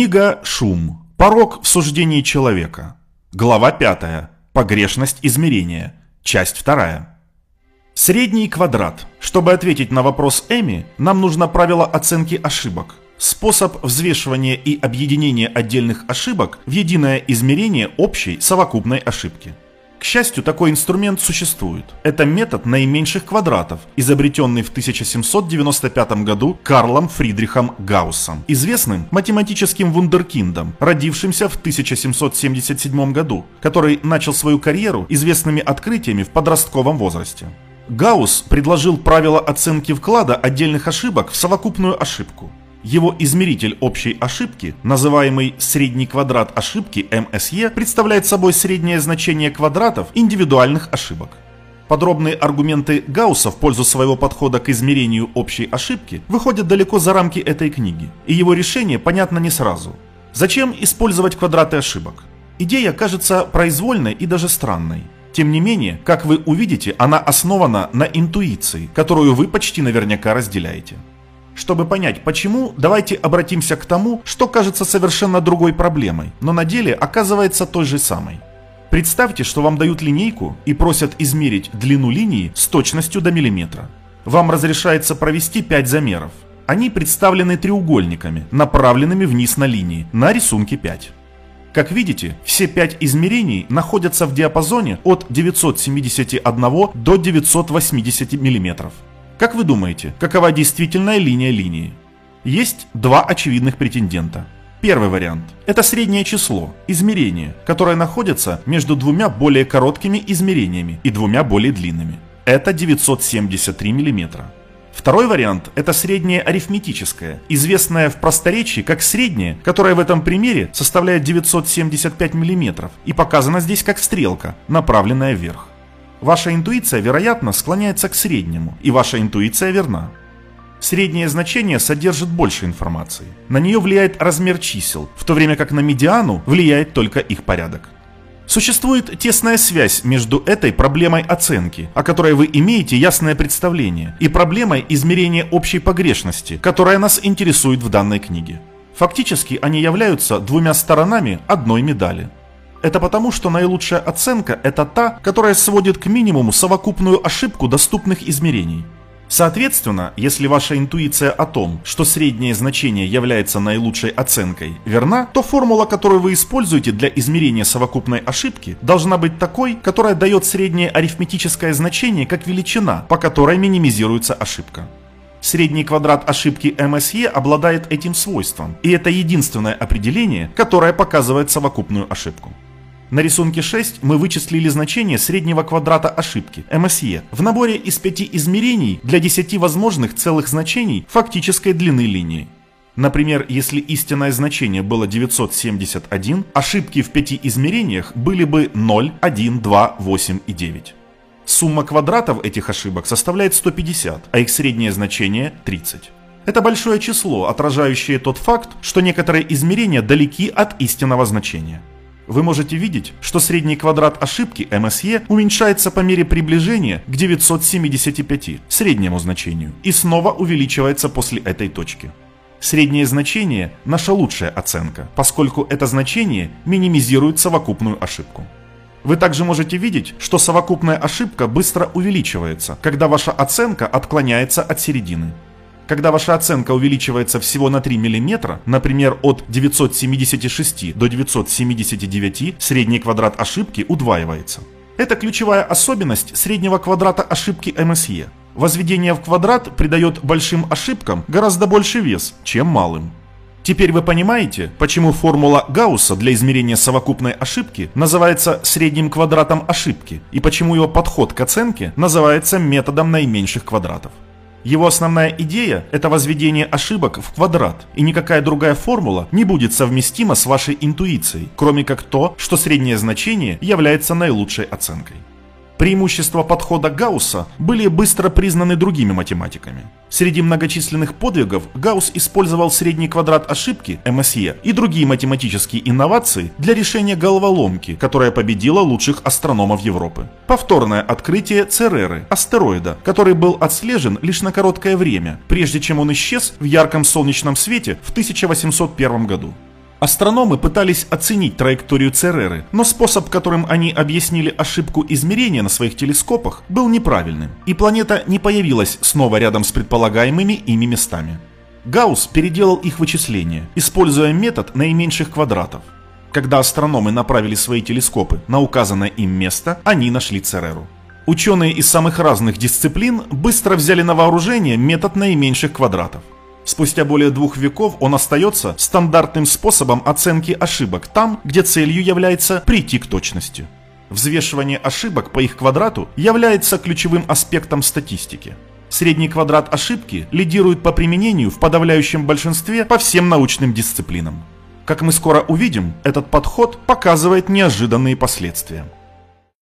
Книга «Шум. Порог в суждении человека». Глава 5. Погрешность измерения. Часть 2. Средний квадрат. Чтобы ответить на вопрос Эми, нам нужно правило оценки ошибок. Способ взвешивания и объединения отдельных ошибок в единое измерение общей совокупной ошибки. К счастью, такой инструмент существует. Это метод наименьших квадратов, изобретенный в 1795 году Карлом Фридрихом Гауссом, известным математическим вундеркиндом, родившимся в 1777 году, который начал свою карьеру известными открытиями в подростковом возрасте. Гаусс предложил правило оценки вклада отдельных ошибок в совокупную ошибку. Его измеритель общей ошибки, называемый средний квадрат ошибки МСЕ, представляет собой среднее значение квадратов индивидуальных ошибок. Подробные аргументы Гаусса в пользу своего подхода к измерению общей ошибки выходят далеко за рамки этой книги, и его решение понятно не сразу. Зачем использовать квадраты ошибок? Идея кажется произвольной и даже странной. Тем не менее, как вы увидите, она основана на интуиции, которую вы почти наверняка разделяете. Чтобы понять почему, давайте обратимся к тому, что кажется совершенно другой проблемой, но на деле оказывается той же самой. Представьте, что вам дают линейку и просят измерить длину линии с точностью до миллиметра. Вам разрешается провести 5 замеров. Они представлены треугольниками, направленными вниз на линии, на рисунке 5. Как видите, все 5 измерений находятся в диапазоне от 971 до 980 миллиметров. Как вы думаете, какова действительная линия линии? Есть два очевидных претендента. Первый вариант – это среднее число, измерение, которое находится между двумя более короткими измерениями и двумя более длинными. Это 973 мм. Второй вариант – это среднее арифметическое, известное в просторечии как среднее, которое в этом примере составляет 975 мм и показано здесь как стрелка, направленная вверх. Ваша интуиция, вероятно, склоняется к среднему, и ваша интуиция верна. Среднее значение содержит больше информации. На нее влияет размер чисел, в то время как на медиану влияет только их порядок. Существует тесная связь между этой проблемой оценки, о которой вы имеете ясное представление, и проблемой измерения общей погрешности, которая нас интересует в данной книге. Фактически они являются двумя сторонами одной медали – это потому, что наилучшая оценка – это та, которая сводит к минимуму совокупную ошибку доступных измерений. Соответственно, если ваша интуиция о том, что среднее значение является наилучшей оценкой, верна, то формула, которую вы используете для измерения совокупной ошибки, должна быть такой, которая дает среднее арифметическое значение как величина, по которой минимизируется ошибка. Средний квадрат ошибки МСЕ обладает этим свойством, и это единственное определение, которое показывает совокупную ошибку. На рисунке 6 мы вычислили значение среднего квадрата ошибки, МСЕ, в наборе из 5 измерений для 10 возможных целых значений фактической длины линии. Например, если истинное значение было 971, ошибки в 5 измерениях были бы 0, 1, 2, 8 и 9. Сумма квадратов этих ошибок составляет 150, а их среднее значение 30. Это большое число, отражающее тот факт, что некоторые измерения далеки от истинного значения вы можете видеть, что средний квадрат ошибки МСЕ уменьшается по мере приближения к 975, среднему значению, и снова увеличивается после этой точки. Среднее значение – наша лучшая оценка, поскольку это значение минимизирует совокупную ошибку. Вы также можете видеть, что совокупная ошибка быстро увеличивается, когда ваша оценка отклоняется от середины. Когда ваша оценка увеличивается всего на 3 мм, например, от 976 до 979, средний квадрат ошибки удваивается. Это ключевая особенность среднего квадрата ошибки МСЕ. Возведение в квадрат придает большим ошибкам гораздо больше вес, чем малым. Теперь вы понимаете, почему формула Гаусса для измерения совокупной ошибки называется средним квадратом ошибки и почему его подход к оценке называется методом наименьших квадратов. Его основная идея – это возведение ошибок в квадрат, и никакая другая формула не будет совместима с вашей интуицией, кроме как то, что среднее значение является наилучшей оценкой. Преимущества подхода Гаусса были быстро признаны другими математиками. Среди многочисленных подвигов Гаусс использовал средний квадрат ошибки, МСЕ, и другие математические инновации для решения головоломки, которая победила лучших астрономов Европы. Повторное открытие Цереры, астероида, который был отслежен лишь на короткое время, прежде чем он исчез в ярком солнечном свете в 1801 году. Астрономы пытались оценить траекторию Цереры, но способ, которым они объяснили ошибку измерения на своих телескопах, был неправильным, и планета не появилась снова рядом с предполагаемыми ими местами. Гаусс переделал их вычисления, используя метод наименьших квадратов. Когда астрономы направили свои телескопы на указанное им место, они нашли Цереру. Ученые из самых разных дисциплин быстро взяли на вооружение метод наименьших квадратов. Спустя более двух веков он остается стандартным способом оценки ошибок там, где целью является прийти к точности. Взвешивание ошибок по их квадрату является ключевым аспектом статистики. Средний квадрат ошибки лидирует по применению в подавляющем большинстве по всем научным дисциплинам. Как мы скоро увидим, этот подход показывает неожиданные последствия.